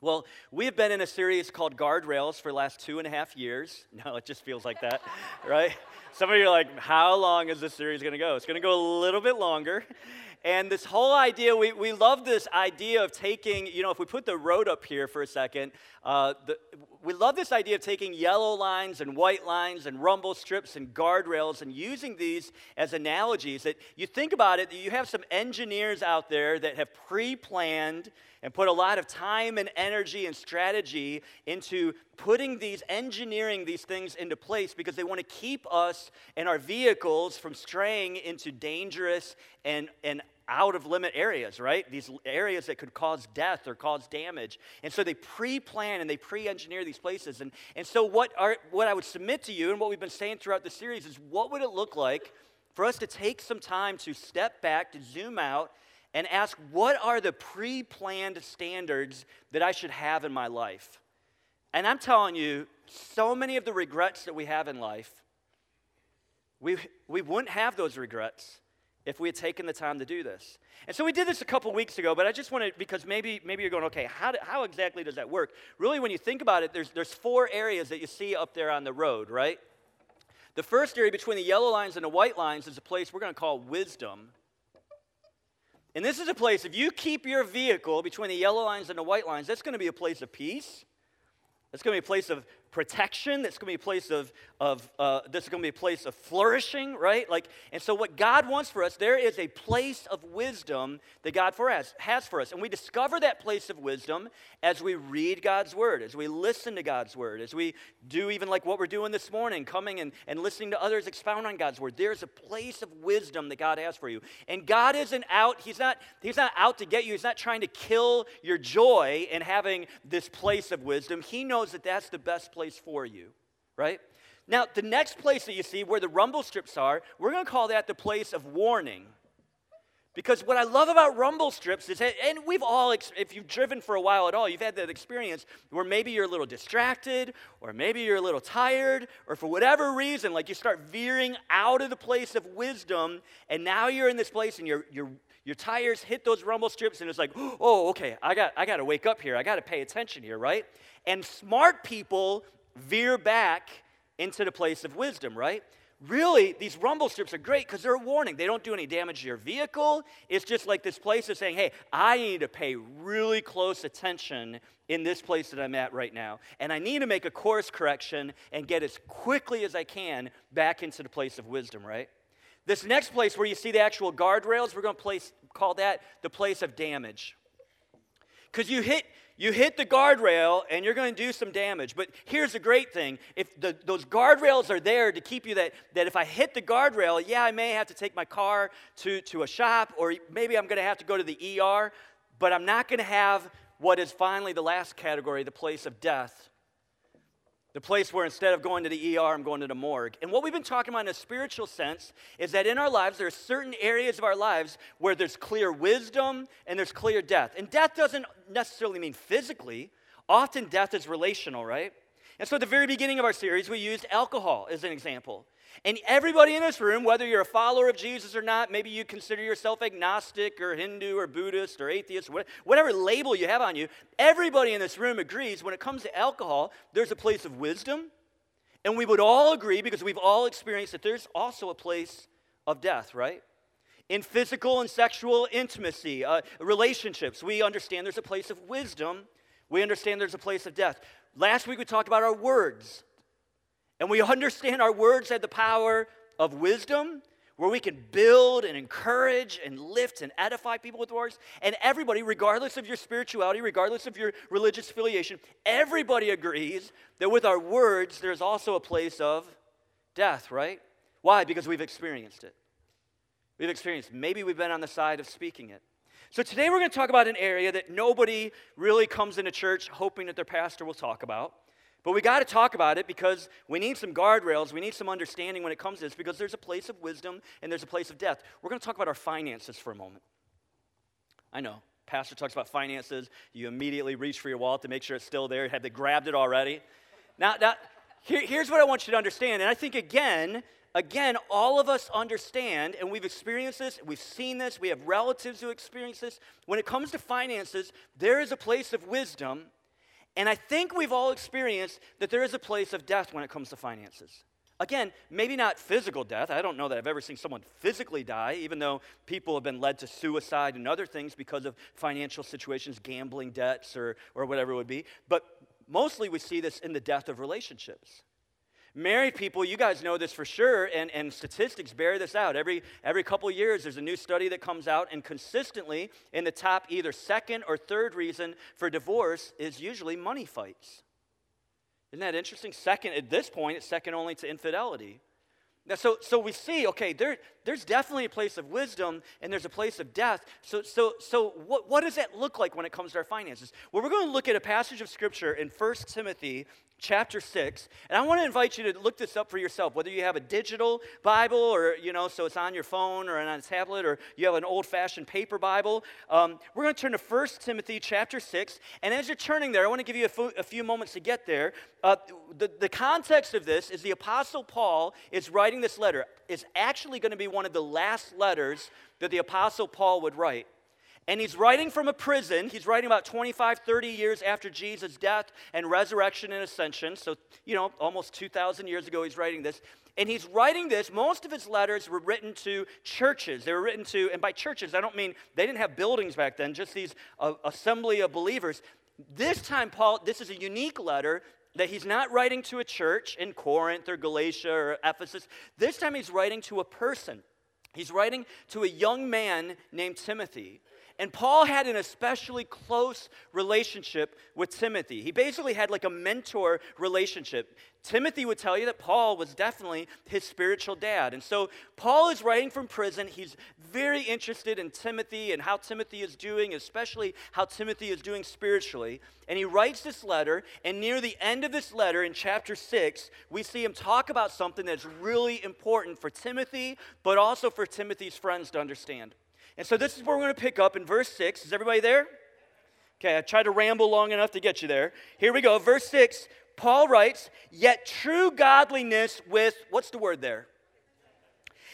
Well, we have been in a series called Guardrails for the last two and a half years. No, it just feels like that, right? Some of you are like, how long is this series going to go? It's going to go a little bit longer. And this whole idea, we, we love this idea of taking, you know, if we put the road up here for a second, uh, the, we love this idea of taking yellow lines and white lines and rumble strips and guardrails and using these as analogies that you think about it, you have some engineers out there that have pre planned and put a lot of time and energy and strategy into putting these, engineering these things into place because they want to keep us and our vehicles from straying into dangerous and, and out of limit areas, right? These areas that could cause death or cause damage. And so they pre plan and they pre engineer these places. And, and so, what, are, what I would submit to you and what we've been saying throughout the series is what would it look like for us to take some time to step back, to zoom out, and ask what are the pre planned standards that I should have in my life? And I'm telling you, so many of the regrets that we have in life, we, we wouldn't have those regrets if we had taken the time to do this. And so we did this a couple weeks ago, but I just wanted, because maybe, maybe you're going, okay, how, do, how exactly does that work? Really, when you think about it, there's, there's four areas that you see up there on the road, right? The first area between the yellow lines and the white lines is a place we're going to call wisdom. And this is a place, if you keep your vehicle between the yellow lines and the white lines, that's going to be a place of peace. It's going to be a place of protection. that's going to be a place of, of uh, this is going to be a place of flourishing, right? Like, and so what God wants for us, there is a place of wisdom that God for us, has for us. And we discover that place of wisdom as we read God's word, as we listen to God's word, as we do even like what we're doing this morning, coming and, and listening to others expound on God's word. There's a place of wisdom that God has for you. And God isn't out, He's not, He's not out to get you, He's not trying to kill your joy in having this place of wisdom. He knows that that's the best place for you, right? Now, the next place that you see where the rumble strips are, we're going to call that the place of warning. Because what I love about rumble strips is, and we've all, if you've driven for a while at all, you've had that experience where maybe you're a little distracted, or maybe you're a little tired, or for whatever reason, like you start veering out of the place of wisdom, and now you're in this place and your, your, your tires hit those rumble strips, and it's like, oh, okay, I got, I got to wake up here. I got to pay attention here, right? And smart people veer back into the place of wisdom, right? Really, these rumble strips are great because they're a warning. They don't do any damage to your vehicle. It's just like this place is saying, hey, I need to pay really close attention in this place that I'm at right now. And I need to make a course correction and get as quickly as I can back into the place of wisdom, right? This next place where you see the actual guardrails, we're going to place, call that the place of damage. Because you hit, you hit the guardrail and you're going to do some damage. But here's the great thing if the, those guardrails are there to keep you that, that if I hit the guardrail, yeah, I may have to take my car to, to a shop or maybe I'm going to have to go to the ER, but I'm not going to have what is finally the last category, the place of death the place where instead of going to the ER, I'm going to the morgue. And what we've been talking about in a spiritual sense is that in our lives, there are certain areas of our lives where there's clear wisdom and there's clear death. And death doesn't necessarily mean physically, often death is relational, right? And so at the very beginning of our series, we used alcohol as an example. And everybody in this room, whether you're a follower of Jesus or not, maybe you consider yourself agnostic or Hindu or Buddhist or atheist, whatever label you have on you, everybody in this room agrees when it comes to alcohol, there's a place of wisdom. And we would all agree, because we've all experienced that there's also a place of death, right? In physical and sexual intimacy, uh, relationships, we understand there's a place of wisdom. We understand there's a place of death. Last week we talked about our words. And we understand our words have the power of wisdom, where we can build and encourage and lift and edify people with words. And everybody, regardless of your spirituality, regardless of your religious affiliation, everybody agrees that with our words, there's also a place of death, right? Why? Because we've experienced it. We've experienced, maybe we've been on the side of speaking it. So today we're going to talk about an area that nobody really comes into church hoping that their pastor will talk about. But we got to talk about it because we need some guardrails. We need some understanding when it comes to this because there's a place of wisdom and there's a place of death. We're going to talk about our finances for a moment. I know. Pastor talks about finances. You immediately reach for your wallet to make sure it's still there. Have they grabbed it already? Now, now here, here's what I want you to understand. And I think, again, again, all of us understand, and we've experienced this, we've seen this, we have relatives who experience this. When it comes to finances, there is a place of wisdom And I think we've all experienced that there is a place of death when it comes to finances. Again, maybe not physical death. I don't know that I've ever seen someone physically die, even though people have been led to suicide and other things because of financial situations, gambling debts, or, or whatever it would be. But mostly we see this in the death of relationships. Married people, you guys know this for sure, and, and statistics bear this out. Every, every couple years, there's a new study that comes out, and consistently, in the top either second or third reason for divorce is usually money fights. Isn't that interesting? Second, at this point, it's second only to infidelity. Now, so, so we see, okay, there, there's definitely a place of wisdom and there's a place of death. So, so, so what, what does that look like when it comes to our finances? Well, we're going to look at a passage of scripture in 1 Timothy chapter 6 and i want to invite you to look this up for yourself whether you have a digital bible or you know so it's on your phone or on a tablet or you have an old-fashioned paper bible um, we're going to turn to 1 timothy chapter 6 and as you're turning there i want to give you a few moments to get there uh, the, the context of this is the apostle paul is writing this letter is actually going to be of the last letters that the apostle paul would write and he's writing from a prison. He's writing about 25, 30 years after Jesus' death and resurrection and ascension. So, you know, almost 2,000 years ago, he's writing this. And he's writing this. Most of his letters were written to churches. They were written to, and by churches, I don't mean they didn't have buildings back then, just these uh, assembly of believers. This time, Paul, this is a unique letter that he's not writing to a church in Corinth or Galatia or Ephesus. This time, he's writing to a person. He's writing to a young man named Timothy. And Paul had an especially close relationship with Timothy. He basically had like a mentor relationship. Timothy would tell you that Paul was definitely his spiritual dad. And so Paul is writing from prison. He's very interested in Timothy and how Timothy is doing, especially how Timothy is doing spiritually. And he writes this letter. And near the end of this letter, in chapter 6, we see him talk about something that's really important for Timothy, but also for Timothy's friends to understand. And so this is where we're going to pick up in verse 6. Is everybody there? Okay, I tried to ramble long enough to get you there. Here we go. Verse 6, Paul writes, Yet true godliness with, what's the word there?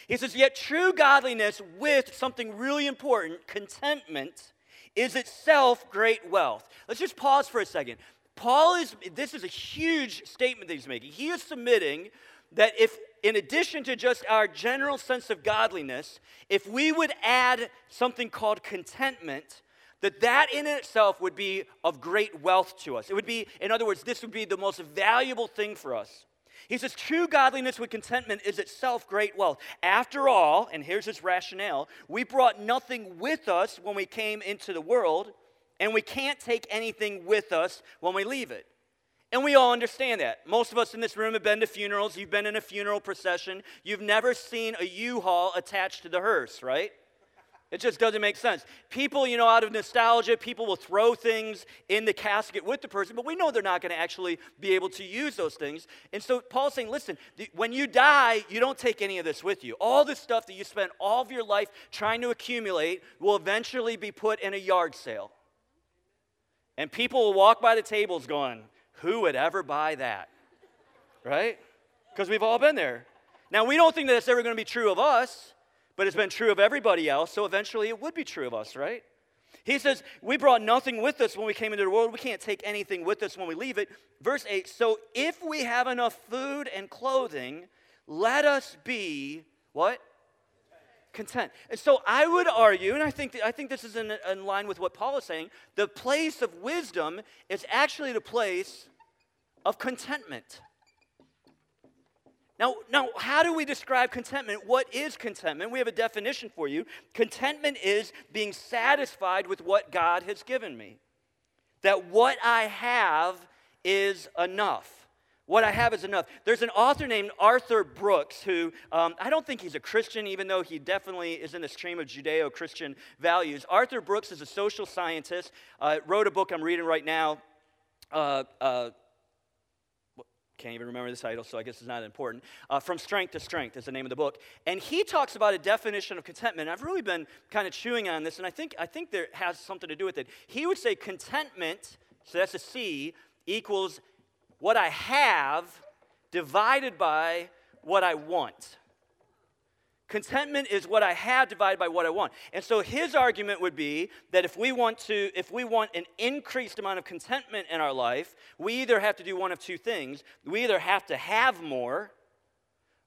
He says, Yet true godliness with something really important, contentment, is itself great wealth. Let's just pause for a second. Paul is, this is a huge statement that he's making. He is submitting that if in addition to just our general sense of godliness, if we would add something called contentment, that that in itself would be of great wealth to us. It would be, in other words, this would be the most valuable thing for us. He says, true godliness with contentment is itself great wealth. After all, and here's his rationale, we brought nothing with us when we came into the world, and we can't take anything with us when we leave it. And we all understand that. Most of us in this room have been to funerals. You've been in a funeral procession. You've never seen a U Haul attached to the hearse, right? It just doesn't make sense. People, you know, out of nostalgia, people will throw things in the casket with the person, but we know they're not going to actually be able to use those things. And so Paul's saying, listen, when you die, you don't take any of this with you. All the stuff that you spent all of your life trying to accumulate will eventually be put in a yard sale. And people will walk by the tables going, who would ever buy that? Right? Because we've all been there. Now, we don't think that it's ever going to be true of us, but it's been true of everybody else, so eventually it would be true of us, right? He says, We brought nothing with us when we came into the world. We can't take anything with us when we leave it. Verse 8 So if we have enough food and clothing, let us be what? content. And so I would argue, and I think, that, I think this is in, in line with what Paul is saying, the place of wisdom is actually the place of contentment. Now, now, how do we describe contentment? What is contentment? We have a definition for you. Contentment is being satisfied with what God has given me. That what I have is enough. What I have is enough. There's an author named Arthur Brooks who um, I don't think he's a Christian, even though he definitely is in the stream of Judeo Christian values. Arthur Brooks is a social scientist, uh, wrote a book I'm reading right now. Uh, uh, can't even remember the title, so I guess it's not important. Uh, From Strength to Strength is the name of the book. And he talks about a definition of contentment. I've really been kind of chewing on this, and I think, I think there has something to do with it. He would say contentment, so that's a C, equals what I have divided by what I want. Contentment is what I have divided by what I want. And so his argument would be that if we want to if we want an increased amount of contentment in our life, we either have to do one of two things. We either have to have more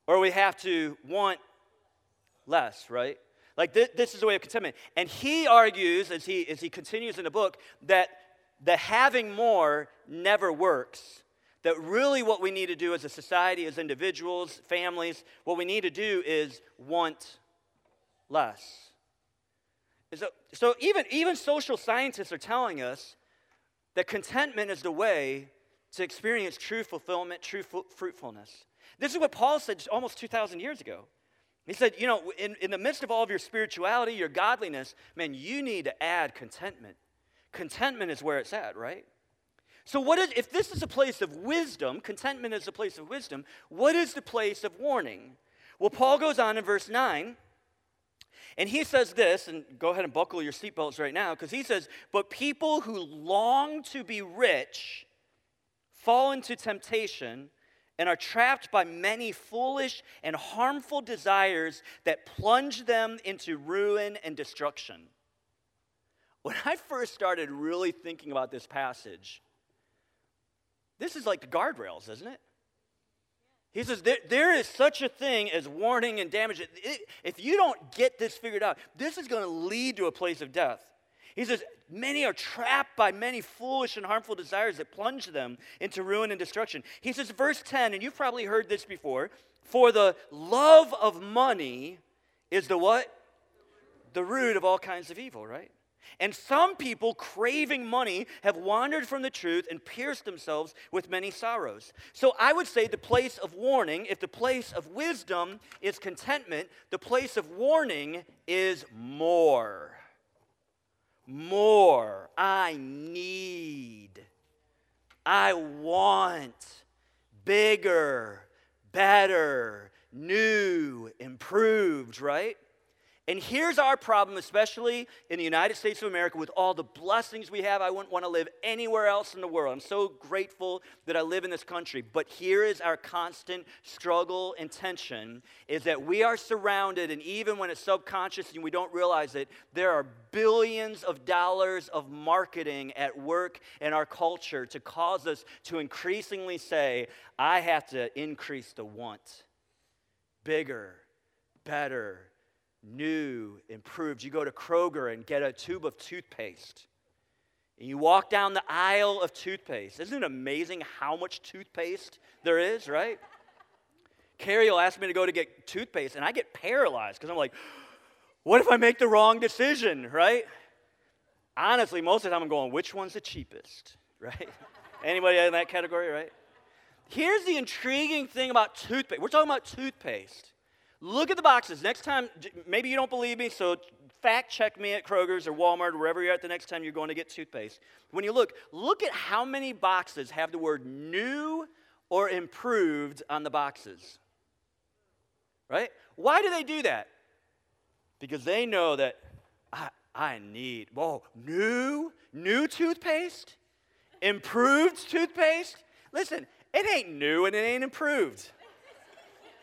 or we have to want less, right? Like th- this is the way of contentment. And he argues as he as he continues in the book that the having more never works that really what we need to do as a society, as individuals, families, what we need to do is want less. So, so even, even social scientists are telling us that contentment is the way to experience true fulfillment, true fruitfulness. This is what Paul said almost 2,000 years ago. He said, you know, in, in the midst of all of your spirituality, your godliness, man, you need to add contentment. Contentment is where it's at, right? So, what is, if this is a place of wisdom, contentment is a place of wisdom, what is the place of warning? Well, Paul goes on in verse 9, and he says this, and go ahead and buckle your seatbelts right now, because he says, But people who long to be rich fall into temptation and are trapped by many foolish and harmful desires that plunge them into ruin and destruction. When I first started really thinking about this passage, this is like the guardrails, isn't it? He says there, there is such a thing as warning and damage. It, if you don't get this figured out, this is going to lead to a place of death. He says, Many are trapped by many foolish and harmful desires that plunge them into ruin and destruction. He says, verse 10, and you've probably heard this before for the love of money is the what? The root of all kinds of evil, right? And some people, craving money, have wandered from the truth and pierced themselves with many sorrows. So I would say the place of warning, if the place of wisdom is contentment, the place of warning is more. More. I need. I want. Bigger, better, new, improved, right? And here's our problem, especially in the United States of America, with all the blessings we have. I wouldn't want to live anywhere else in the world. I'm so grateful that I live in this country. But here is our constant struggle and tension is that we are surrounded, and even when it's subconscious and we don't realize it, there are billions of dollars of marketing at work in our culture to cause us to increasingly say, I have to increase the want. Bigger, better, new, improved. You go to Kroger and get a tube of toothpaste. And you walk down the aisle of toothpaste. Isn't it amazing how much toothpaste there is, right? Carrie will ask me to go to get toothpaste, and I get paralyzed because I'm like, what if I make the wrong decision, right? Honestly, most of the time I'm going, which one's the cheapest, right? Anybody in that category, right? Here's the intriguing thing about toothpaste. We're talking about toothpaste. Look at the boxes. Next time, maybe you don't believe me, so fact check me at Kroger's or Walmart or wherever you're at the next time you're going to get toothpaste. When you look, look at how many boxes have the word new or improved on the boxes. Right? Why do they do that? Because they know that I, I need, whoa, new, new toothpaste? Improved toothpaste? Listen, it ain't new and it ain't improved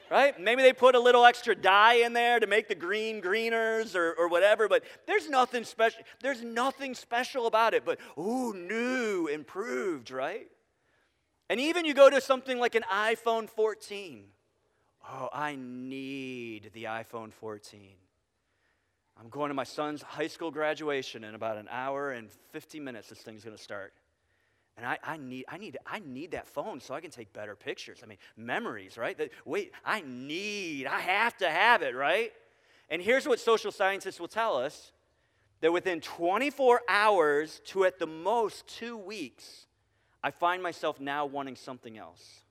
right? Maybe they put a little extra dye in there to make the green greeners or, or whatever, but there's nothing special. There's nothing special about it, but ooh, new, improved, right? And even you go to something like an iPhone 14. Oh, I need the iPhone 14. I'm going to my son's high school graduation in about an hour and 50 minutes. This thing's going to start. And I, I, need, I, need, I need that phone so I can take better pictures. I mean, memories, right? That, wait, I need, I have to have it, right? And here's what social scientists will tell us that within 24 hours to at the most two weeks, I find myself now wanting something else.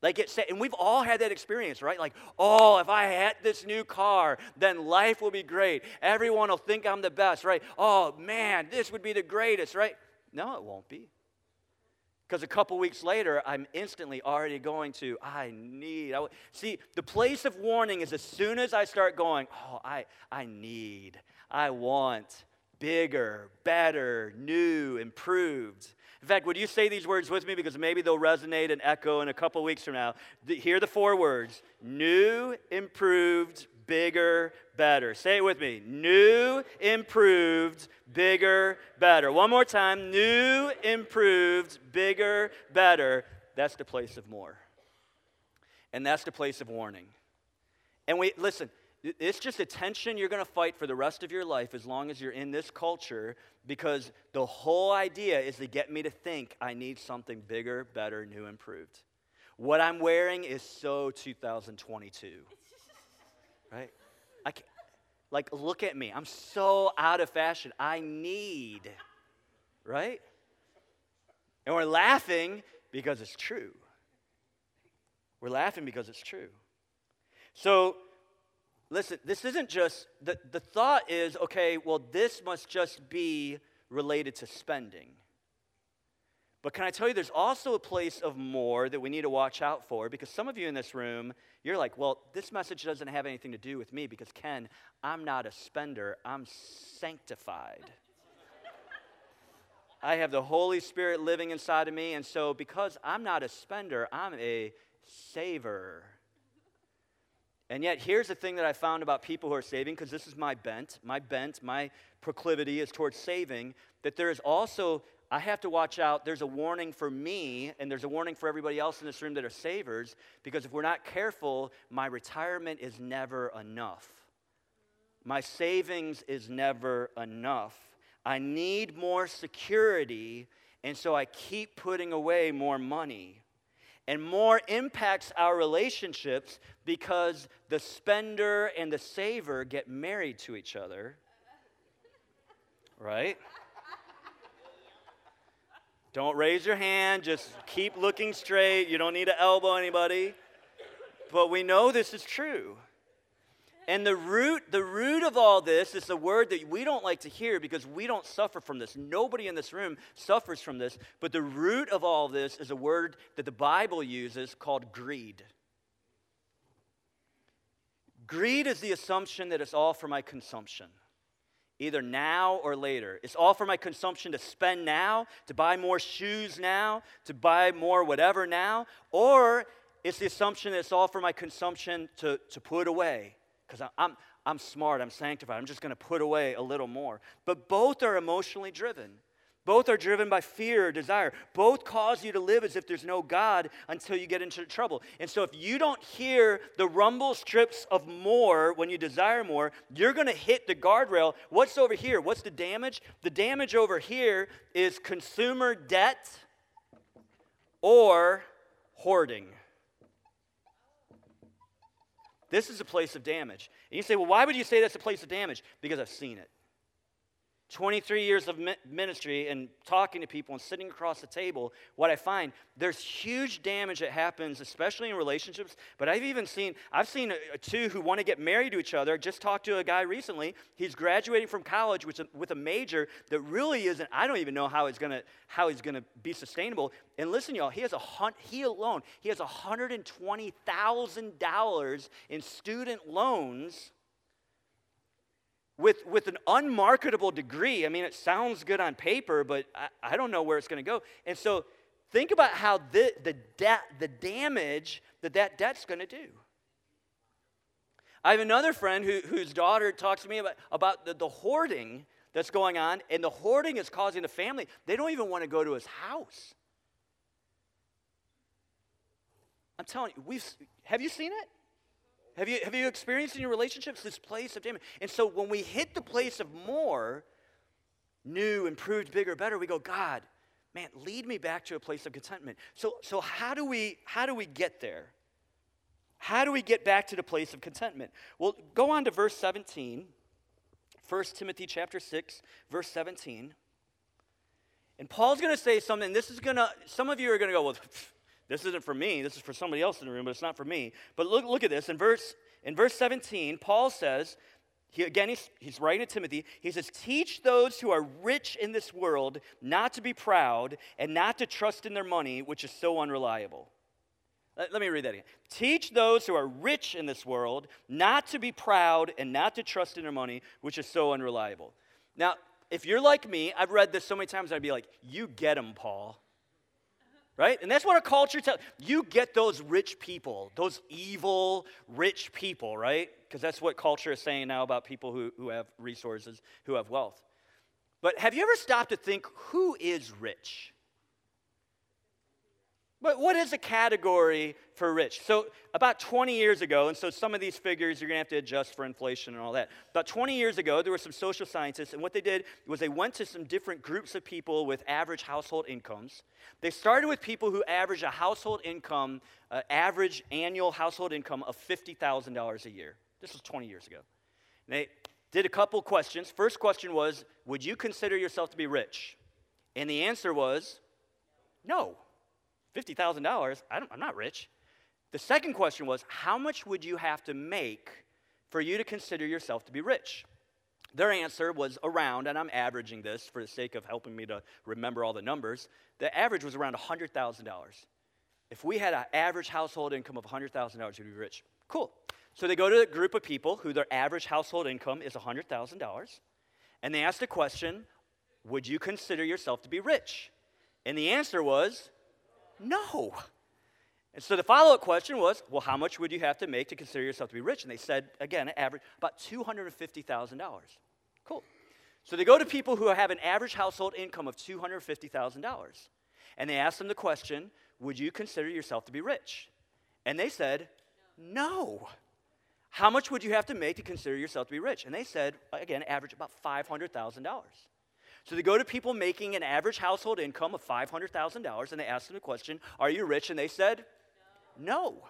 Like it said, and we've all had that experience, right? Like, oh, if I had this new car, then life will be great. Everyone will think I'm the best, right? Oh man, this would be the greatest, right? No, it won't be. Because a couple weeks later, I'm instantly already going to, I need. I, see, the place of warning is as soon as I start going, oh, I, I need, I want bigger, better, new, improved. In fact, would you say these words with me? Because maybe they'll resonate and echo in a couple weeks from now. Hear the four words new, improved, bigger, better. Say it with me. New, improved, bigger, better. One more time. New, improved, bigger, better. That's the place of more. And that's the place of warning. And we, listen, it's just a tension you're going to fight for the rest of your life as long as you're in this culture because the whole idea is to get me to think I need something bigger, better, new, improved. What I'm wearing is so 2022. Right? I can, like, look at me. I'm so out of fashion. I need, right? And we're laughing because it's true. We're laughing because it's true. So, listen, this isn't just, the, the thought is, okay, well, this must just be related to spending. But can I tell you, there's also a place of more that we need to watch out for because some of you in this room, you're like, well, this message doesn't have anything to do with me because, Ken, I'm not a spender, I'm sanctified. I have the Holy Spirit living inside of me, and so because I'm not a spender, I'm a saver. And yet, here's the thing that I found about people who are saving, because this is my bent, my bent, my proclivity is towards saving, that there is also, I have to watch out. There's a warning for me, and there's a warning for everybody else in this room that are savers, because if we're not careful, my retirement is never enough. My savings is never enough. I need more security, and so I keep putting away more money and more impacts our relationships because the spender and the saver get married to each other. Right? Don't raise your hand, just keep looking straight. You don't need to elbow anybody. But we know this is true. And the root, the root of all this is a word that we don't like to hear because we don't suffer from this. Nobody in this room suffers from this. But the root of all this is a word that the Bible uses called greed. Greed is the assumption that it's all for my consumption, either now or later. It's all for my consumption to spend now, to buy more shoes now, to buy more whatever now, or it's the assumption that it's all for my consumption to, to put away because I'm, I'm smart, I'm sanctified, I'm just going to put away a little more. But both are emotionally driven. Both are driven by fear or desire. Both cause you to live as if there's no God until you get into trouble. And so, if you don't hear the rumble strips of more when you desire more, you're going to hit the guardrail. What's over here? What's the damage? The damage over here is consumer debt or hoarding. This is a place of damage. And you say, well, why would you say that's a place of damage? Because I've seen it. 23 years of ministry and talking to people and sitting across the table, what I find, there's huge damage that happens, especially in relationships. But I've even seen, I've seen uh, two who want to get married to each other. Just talked to a guy recently. He's graduating from college with a, with a major that really isn't, I don't even know how he's gonna, how he's gonna be sustainable. And listen, y'all, he has a hunt, he alone, he has $120,000 in student loans with, with an unmarketable degree. I mean, it sounds good on paper, but I, I don't know where it's going to go. And so think about how the, the, debt, the damage that that debt's going to do. I have another friend who, whose daughter talks to me about, about the, the hoarding that's going on, and the hoarding is causing the family, they don't even want to go to his house. I'm telling you, we've, have you seen it? Have you, have you experienced in your relationships this place of damage? And so when we hit the place of more, new, improved, bigger, better, we go, God, man, lead me back to a place of contentment. So, so how, do we, how do we get there? How do we get back to the place of contentment? Well, go on to verse 17, 1 Timothy chapter 6, verse 17. And Paul's going to say something. This is going to, some of you are going to go, well, this isn't for me. This is for somebody else in the room, but it's not for me. But look, look at this. In verse, in verse 17, Paul says, he, again, he's, he's writing to Timothy. He says, Teach those who are rich in this world not to be proud and not to trust in their money, which is so unreliable. Let, let me read that again. Teach those who are rich in this world not to be proud and not to trust in their money, which is so unreliable. Now, if you're like me, I've read this so many times, I'd be like, You get them, Paul. Right? And that's what our culture tells you. Get those rich people, those evil rich people, right? Because that's what culture is saying now about people who, who have resources, who have wealth. But have you ever stopped to think who is rich? But what is a category for rich? So, about 20 years ago, and so some of these figures you're to have to adjust for inflation and all that. About 20 years ago, there were some social scientists, and what they did was they went to some different groups of people with average household incomes. They started with people who average a household income, uh, average annual household income of $50,000 a year. This was 20 years ago. And they did a couple questions. First question was Would you consider yourself to be rich? And the answer was no. $50,000, I'm not rich. The second question was, how much would you have to make for you to consider yourself to be rich? Their answer was around, and I'm averaging this for the sake of helping me to remember all the numbers, the average was around $100,000. If we had an average household income of $100,000, we'd be rich. Cool. So they go to a group of people who their average household income is $100,000, and they ask the question, Would you consider yourself to be rich? And the answer was, no. And so the follow up question was, well, how much would you have to make to consider yourself to be rich? And they said, again, average, about $250,000. Cool. So they go to people who have an average household income of $250,000. And they ask them the question, would you consider yourself to be rich? And they said, no. How much would you have to make to consider yourself to be rich? And they said, again, average about $500,000. So they go to people making an average household income of $500,000 and they ask them the question, Are you rich? And they said, No. no.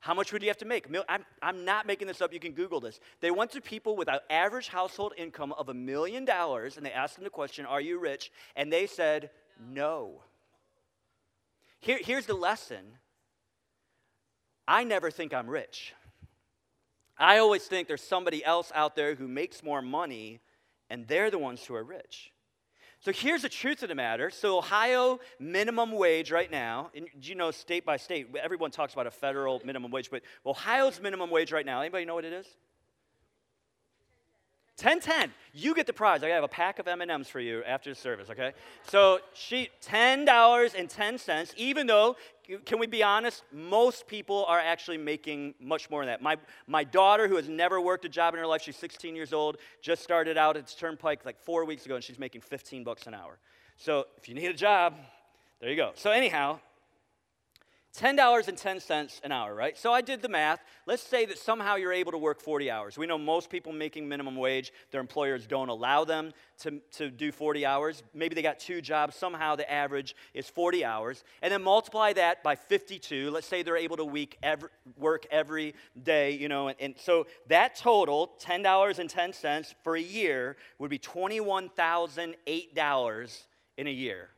How much would you have to make? I'm, I'm not making this up. You can Google this. They went to people with an average household income of a million dollars and they asked them the question, Are you rich? And they said, No. no. Here, here's the lesson I never think I'm rich. I always think there's somebody else out there who makes more money and they're the ones who are rich. So here's the truth of the matter. So Ohio minimum wage right now, and you know state by state, everyone talks about a federal minimum wage, but Ohio's minimum wage right now, anybody know what it is? 10 10 you get the prize. I have a pack of m&ms for you after the service okay? So she $10.10 even though can we be honest most people are actually making much more than that. My, my daughter who has never worked a job in her life she's 16 years old just started out at turnpike like four weeks ago and she's making 15 bucks an hour. So if you need a job there you go. So anyhow $10.10 an hour, right? So I did the math. Let's say that somehow you're able to work 40 hours. We know most people making minimum wage, their employers don't allow them to, to do 40 hours. Maybe they got two jobs. Somehow the average is 40 hours. And then multiply that by 52. Let's say they're able to every, work every day, you know. And, and so that total, $10.10 for a year, would be $21,008 in a year.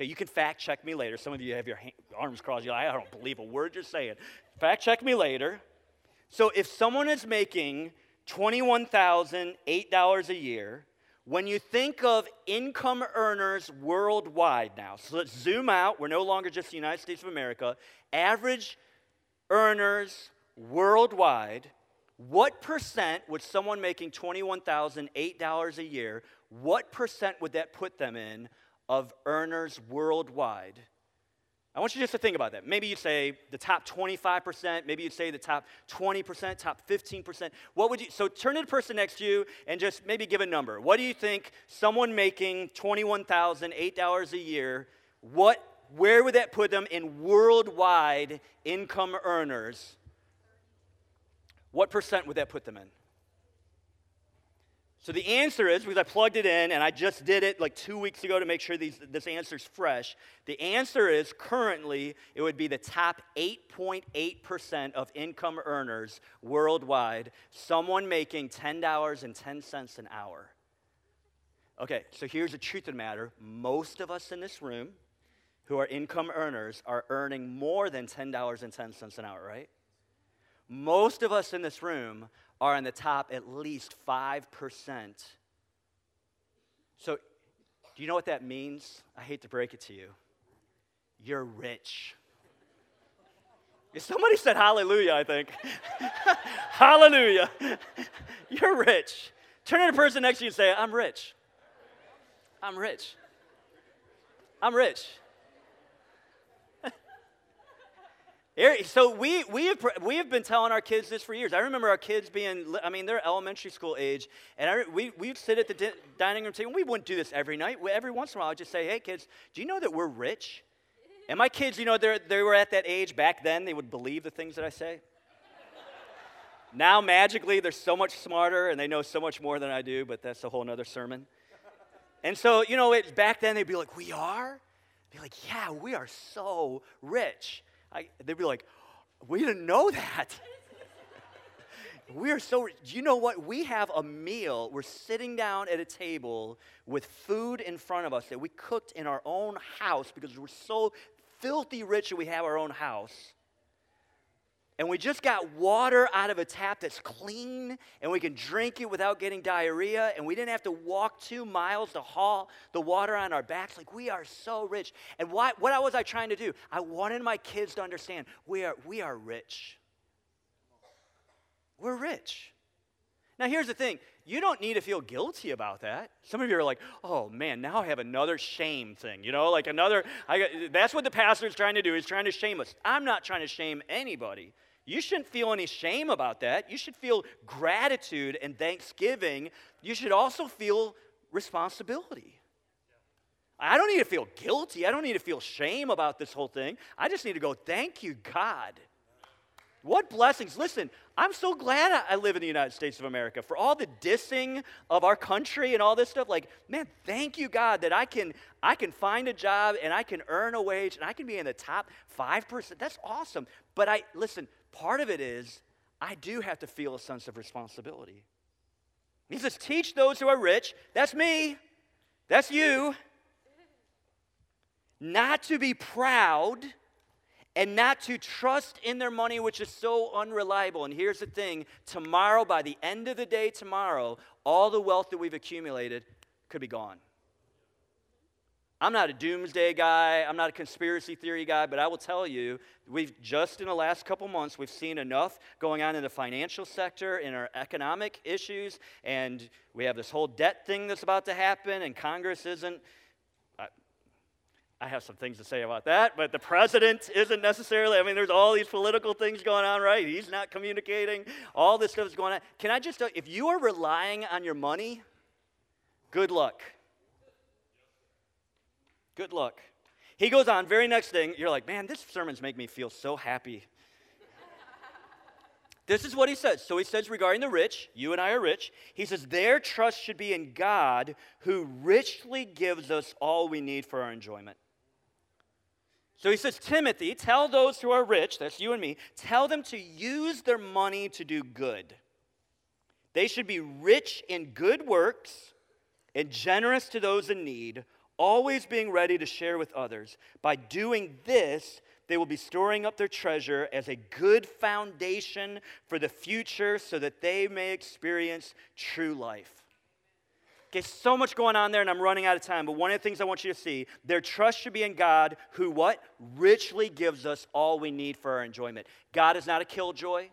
Okay, you can fact check me later. Some of you have your arms crossed. You're like, I don't believe a word you're saying. Fact check me later. So if someone is making $21,008 a year, when you think of income earners worldwide now, so let's zoom out. We're no longer just the United States of America. Average earners worldwide, what percent would someone making $21,008 a year, what percent would that put them in of earners worldwide. I want you just to think about that. Maybe you'd say the top 25%, maybe you'd say the top 20%, top 15%. What would you so turn to the person next to you and just maybe give a number. What do you think someone making $21,008 a year, what where would that put them in worldwide income earners? What percent would that put them in? So the answer is because I plugged it in and I just did it like two weeks ago to make sure these, this answer's fresh. The answer is currently it would be the top 8.8% of income earners worldwide, someone making $10.10 an hour. Okay, so here's the truth of the matter most of us in this room who are income earners are earning more than $10.10 an hour, right? Most of us in this room are in the top at least 5%. So, do you know what that means? I hate to break it to you. You're rich. If somebody said hallelujah, I think. hallelujah. You're rich. Turn to the person next to you and say, I'm rich. I'm rich. I'm rich. So we, we, have, we have been telling our kids this for years. I remember our kids being, I mean, they're elementary school age, and I, we, we'd sit at the di- dining room table. We wouldn't do this every night. Every once in a while, I'd just say, hey, kids, do you know that we're rich? And my kids, you know, they were at that age back then, they would believe the things that I say. now, magically, they're so much smarter and they know so much more than I do, but that's a whole other sermon. And so, you know, it, back then they'd be like, we are? They'd be like, yeah, we are so rich. I, they'd be like, we didn't know that. we are so, you know what? We have a meal. We're sitting down at a table with food in front of us that we cooked in our own house because we're so filthy rich that we have our own house and we just got water out of a tap that's clean and we can drink it without getting diarrhea and we didn't have to walk two miles to haul the water on our backs. Like we are so rich. And why, what was i trying to do? I wanted my kids to understand we are, we are rich. We're rich. Now here's the thing. You don't need to feel guilty about that. Some of you are like oh man now i have another shame thing you know? Like another I, that's what the pastor is trying to do. He's trying to shame us. I'm not trying to shame anybody you shouldn't feel any shame about that. You should feel gratitude and thanksgiving. You should also feel responsibility. I don't need to feel guilty. I don't need to feel shame about this whole thing. I just need to go, thank you, God. What blessings. Listen, I'm so glad I live in the United States of America for all the dissing of our country and all this stuff. Like, man, thank you, God, that I can I can find a job and I can earn a wage and I can be in the top 5%. That's awesome. But I listen, part of it is I do have to feel a sense of responsibility. He says, Teach those who are rich, that's me, that's you, not to be proud and not to trust in their money, which is so unreliable. And here's the thing tomorrow, by the end of the day, tomorrow, all the wealth that we've accumulated could be gone. I'm not a doomsday guy, I'm not a conspiracy theory guy, but I will tell you, we've just in the last couple months, we've seen enough going on in the financial sector, in our economic issues, and we have this whole debt thing that's about to happen, and Congress isn't. I, I have some things to say about that, but the president isn't necessarily. I mean, there's all these political things going on, right? He's not communicating. All this stuff is going on. Can I just if you are relying on your money, good luck. Good luck. He goes on, very next thing, you're like, man, this sermon's make me feel so happy. this is what he says. So he says regarding the rich, you and I are rich. He says, their trust should be in God who richly gives us all we need for our enjoyment. So he says, Timothy, tell those who are rich, that's you and me, tell them to use their money to do good. They should be rich in good works and generous to those in need always being ready to share with others. By doing this, they will be storing up their treasure as a good foundation for the future so that they may experience true life. Okay, so much going on there, and I'm running out of time. But one of the things I want you to see their trust should be in God, who what? Richly gives us all we need for our enjoyment. God is not a killjoy.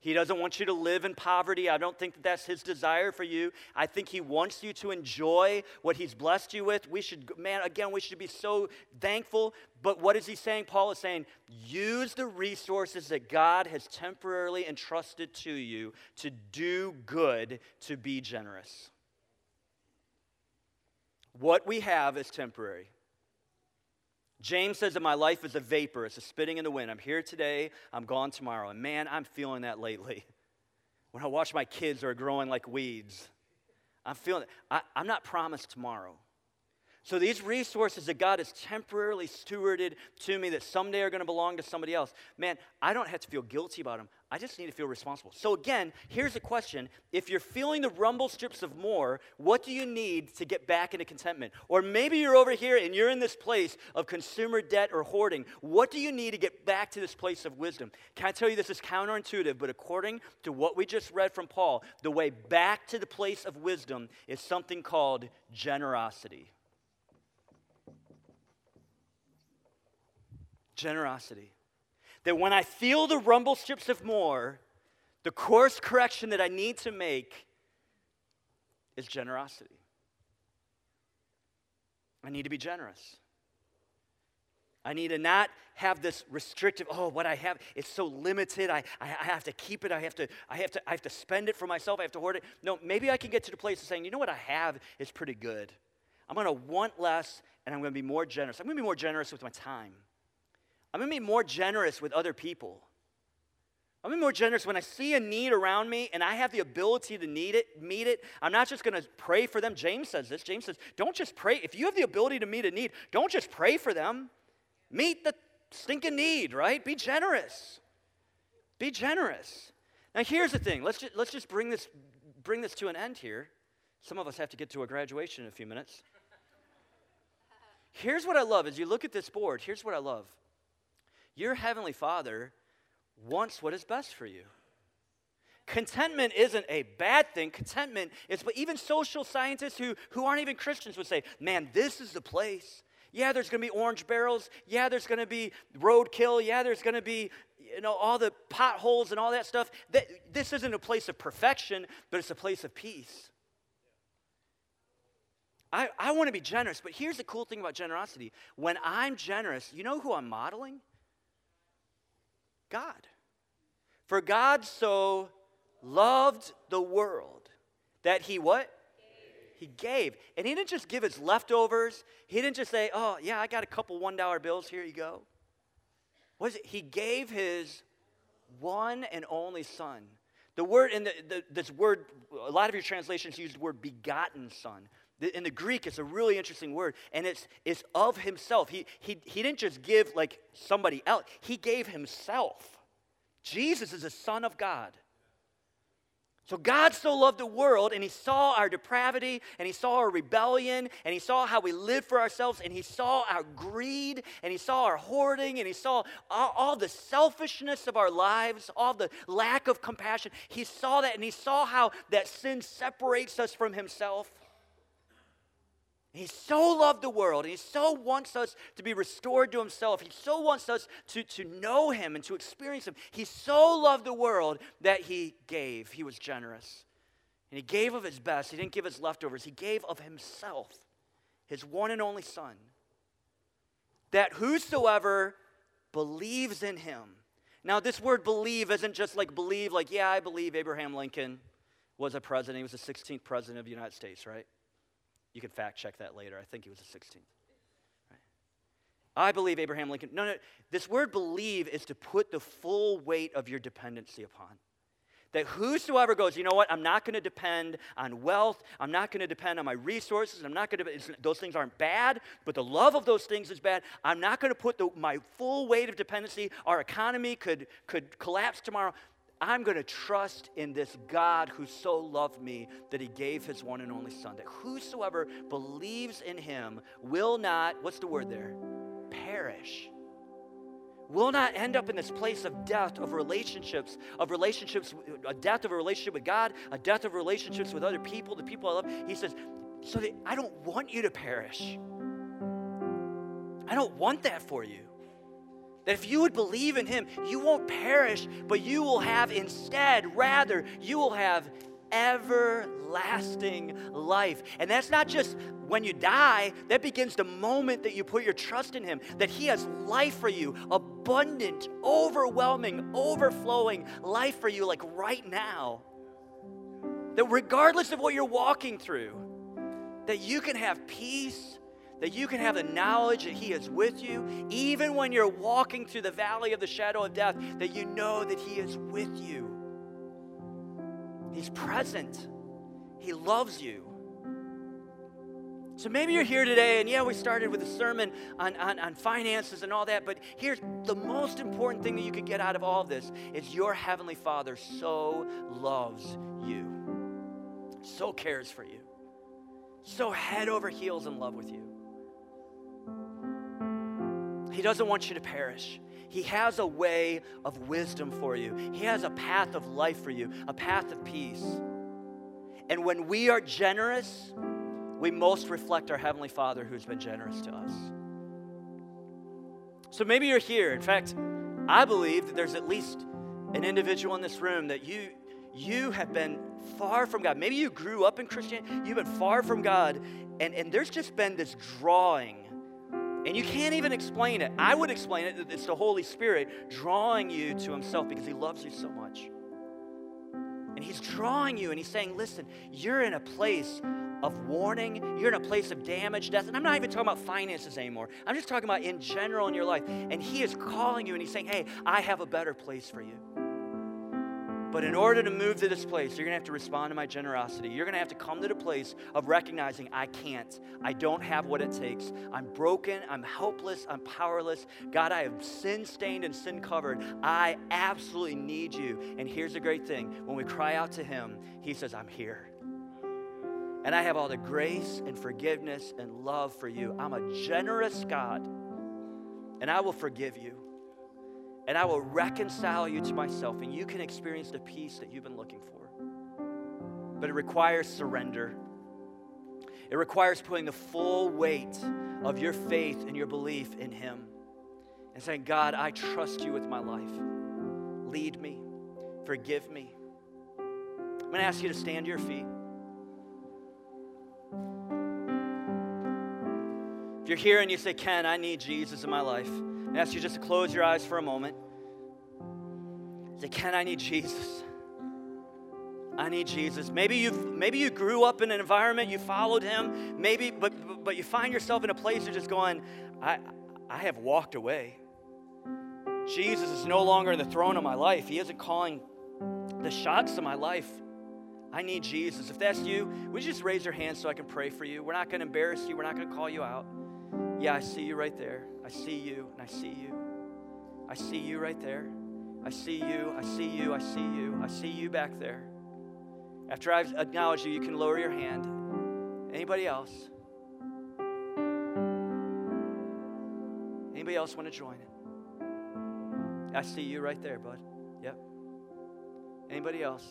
He doesn't want you to live in poverty. I don't think that that's his desire for you. I think he wants you to enjoy what he's blessed you with. We should, man, again, we should be so thankful. But what is he saying? Paul is saying, use the resources that God has temporarily entrusted to you to do good, to be generous. What we have is temporary. James says that my life is a vapor, it's a spitting in the wind. I'm here today, I'm gone tomorrow. And man, I'm feeling that lately. When I watch my kids are growing like weeds, I'm feeling it. I, I'm not promised tomorrow. So these resources that God has temporarily stewarded to me that someday are going to belong to somebody else, man, I don't have to feel guilty about them. I just need to feel responsible. So again, here's a question. If you're feeling the rumble strips of more, what do you need to get back into contentment? Or maybe you're over here and you're in this place of consumer debt or hoarding. What do you need to get back to this place of wisdom? Can I tell you this is counterintuitive, but according to what we just read from Paul, the way back to the place of wisdom is something called generosity. generosity. That when I feel the rumble strips of more, the course correction that I need to make is generosity. I need to be generous. I need to not have this restrictive, oh, what I have, it's so limited. I, I, I, have to keep it. I have to, I, have to, I have to spend it for myself. I have to hoard it. No, maybe I can get to the place of saying, you know what I have is pretty good. I'm going to want less and I'm going to be more generous. I'm going to be more generous with my time. I'm going to be more generous with other people. I'm to be more generous when I see a need around me and I have the ability to need it, meet it. I'm not just to pray for them. James says this. James says, don't just pray. If you have the ability to meet a need, don't just pray for them. Meet the stinking need, right? Be generous. Be generous. Now here's the thing. Let's just, let's just bring this bring this to an end here. Some of us have to get to a graduation in a few minutes. Here's what I love as you look at this board. Here's what I love. Your heavenly Father wants what is best for you. Contentment isn't a bad thing. Contentment is, what even social scientists who, who aren't even Christians would say, man, this is the place. Yeah, there's going to be orange barrels. Yeah, there's going to be roadkill. Yeah, there's going to be, you know, all the potholes and all that stuff. This isn't a place of perfection, but it's a place of peace. I, I want to be generous, but here's the cool thing about generosity. When I'm generous, you know who I'm modeling? God. For God so loved the world that he what? He gave. And he didn't just give his leftovers. He didn't just say, oh, yeah, I got a couple $1 bills. Here you go. What is it? He gave his one and only son. The word in the, the, this word, a lot of your translations use the word begotten son. In the Greek, it's a really interesting word, and it's, it's of himself. He, he, he didn't just give like somebody else, he gave himself. Jesus is the Son of God. So God so loved the world, and He saw our depravity, and He saw our rebellion, and He saw how we live for ourselves, and He saw our greed, and He saw our hoarding, and He saw all, all, the selfishness of our lives, all the lack of compassion. He saw that, and He saw how that sin separates us from Himself. He so loved the world, He so wants us to be restored to Himself. He so wants us to, to know Him and to experience Him. He so loved the world that He gave. He was generous. And He gave of His best. He didn't give His leftovers, He gave of Himself, His one and only Son. That whosoever believes in Him. Now, this word believe isn't just like believe, like, yeah, I believe Abraham Lincoln was a president. He was the 16th president of the United States, right? You can fact check that later. I think he was the 16th. Right. I believe Abraham Lincoln. No, no. This word believe is to put the full weight of your dependency upon. That whosoever goes, you know what, I'm not going to depend on wealth. I'm not going to depend on my resources. I'm not going to, those things aren't bad, but the love of those things is bad. I'm not going to put the, my full weight of dependency. Our economy could, could collapse tomorrow. I'm going to trust in this God who so loved me that he gave his one and only Son. That whosoever believes in him will not, what's the word there? Perish. Will not end up in this place of death of relationships, of relationships, a death of a relationship with God, a death of relationships with other people, the people I love. He says, so that I don't want you to perish. I don't want that for you. That if you would believe in him, you won't perish, but you will have instead, rather, you will have everlasting life. And that's not just when you die, that begins the moment that you put your trust in Him, that He has life for you, abundant, overwhelming, overflowing life for you, like right now. That regardless of what you're walking through, that you can have peace that you can have the knowledge that He is with you, even when you're walking through the valley of the shadow of death, that you know that He is with you. He's present, He loves you. So maybe you're here today, and yeah, we started with a sermon on, on, on, finances and all that, but here's the most important thing that you could get out of all of this is your Heavenly Father so loves you, so cares for you, so head over heels in love with you. He doesn't want you to perish. He has a way of wisdom for you, He has a path of life for you, a path of peace. And when we are generous, we most reflect our Heavenly Father who's been generous to us. So maybe you're here. In fact, I believe that there's at least an individual in this room that you you have been far from God. Maybe you grew up in Christianity, you've been far from God, and, and there's just been this drawing And you can't even explain it. I would explain it that it's the Holy Spirit drawing you to Himself because He loves you so much. And He's drawing you and He's saying, listen, you're in a place of warning, you're in a place of damage, death. And I'm not even talking about finances anymore. I'm just talking about in general in your life. And He is calling you and He's saying, hey, I have a better place for you. But in order to move to this place, you're going to have to respond to my generosity. You're going to have to come to the place of recognizing I can't. I don't have what it takes. I'm broken. I'm helpless. I'm powerless. God, I am sin stained and sin covered. I absolutely need you. And here's the great thing when we cry out to Him, He says, I'm here. And I have all the grace and forgiveness and love for you. I'm a generous God, and I will forgive you and I will reconcile you to myself, and you can experience the peace that you've been looking for. But it requires surrender. It requires putting the full weight of your faith and your belief in Him and saying, God, I trust you with my life. Lead me, forgive me. I'm going to ask you to stand to your feet. If you're here and you say, Ken, I need Jesus in my life, I ask you just to close your eyes for a moment. Say, Ken, I need Jesus. I need Jesus. Maybe you've maybe you grew up in an environment, you followed him, maybe, but but you find yourself in a place you're just going, I I have walked away. Jesus is no longer in the throne of my life. He isn't calling the shots of my life. I need Jesus. If that's you, would you just raise your hand so I can pray for you? We're not going to embarrass you. We're not going to call you out. Yeah, I see you right there. I see you, and I see you. I see you right there. I see you, I see you, I see you, I see you back there. After I've acknowledged you, you can lower your hand. Anybody else? Anybody else want to join it? I see you right there, bud. Yep. Anybody else?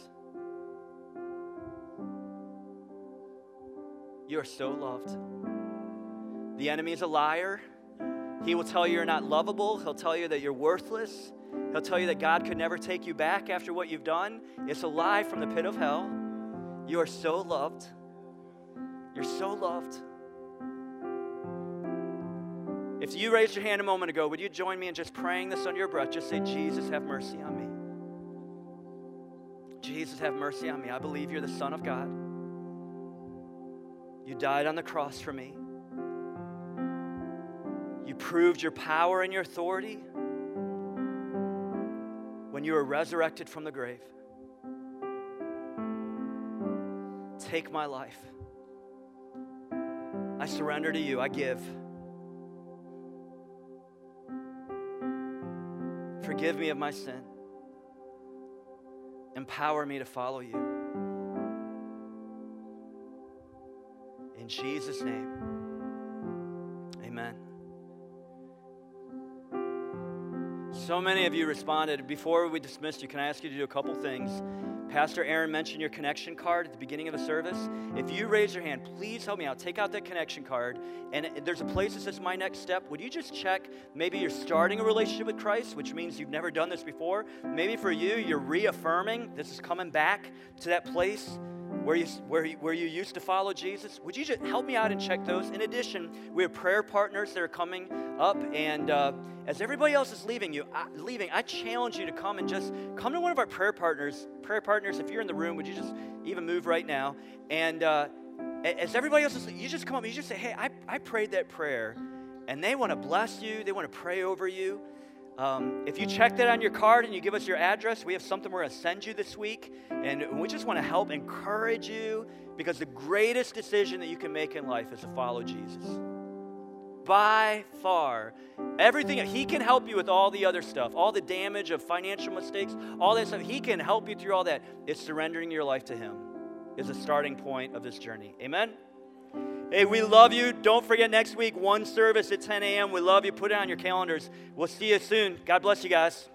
You are so loved. The enemy is a liar. He will tell you you're not lovable. He'll tell you that you're worthless. He'll tell you that God could never take you back after what you've done. It's a lie from the pit of hell. You are so loved. You're so loved. If you raised your hand a moment ago, would you join me in just praying this under your breath? Just say, Jesus, have mercy on me. Jesus, have mercy on me. I believe you're the Son of God. You died on the cross for me. You proved your power and your authority when you were resurrected from the grave. Take my life. I surrender to you. I give. Forgive me of my sin. Empower me to follow you. In Jesus' name, amen. So many of you responded. Before we dismissed you, can I ask you to do a couple things? Pastor Aaron mentioned your connection card at the beginning of the service. If you raise your hand, please help me out. Take out that connection card. And there's a place that says My Next Step. Would you just check? Maybe you're starting a relationship with Christ, which means you've never done this before. Maybe for you, you're reaffirming this is coming back to that place where you, where, you, where you used to follow Jesus, would you just help me out and check those? In addition, we have prayer partners that are coming up, and uh, as everybody else is leaving you, I, leaving, I challenge you to come and just come to one of our prayer partners. Prayer partners, if you're in the room, would you just even move right now? And uh, as everybody else is, you just come up, you just say, "Hey, I, I prayed that prayer," and they want to bless you. They want to pray over you. Um, if you check that on your card and you give us your address, we have something we're going to send you this week. And we just want to help encourage you because the greatest decision that you can make in life is to follow Jesus. By far, everything, He can help you with all the other stuff, all the damage of financial mistakes, all that stuff. He can help you through all that. It's surrendering your life to Him, is the starting point of this journey. Amen? Hey, we love you. Don't forget next week, one service at 10 a.m. We love you. Put it on your calendars. We'll see you soon. God bless you guys.